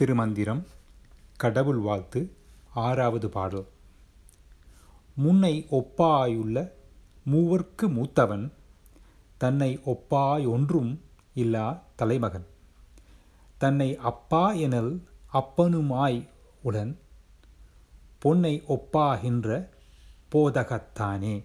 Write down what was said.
திருமந்திரம் கடவுள் வாழ்த்து ஆறாவது பாடல். முன்னை ஒப்பாயுள்ள மூவர்க்கு மூத்தவன் தன்னை ஒப்பாய் ஒன்றும் இல்லா தலைமகன். தன்னை அப்பா எனல் அப்பனுமாய் உடன் பொன்னை ஒப்பாகின்ற போதகத்தானே.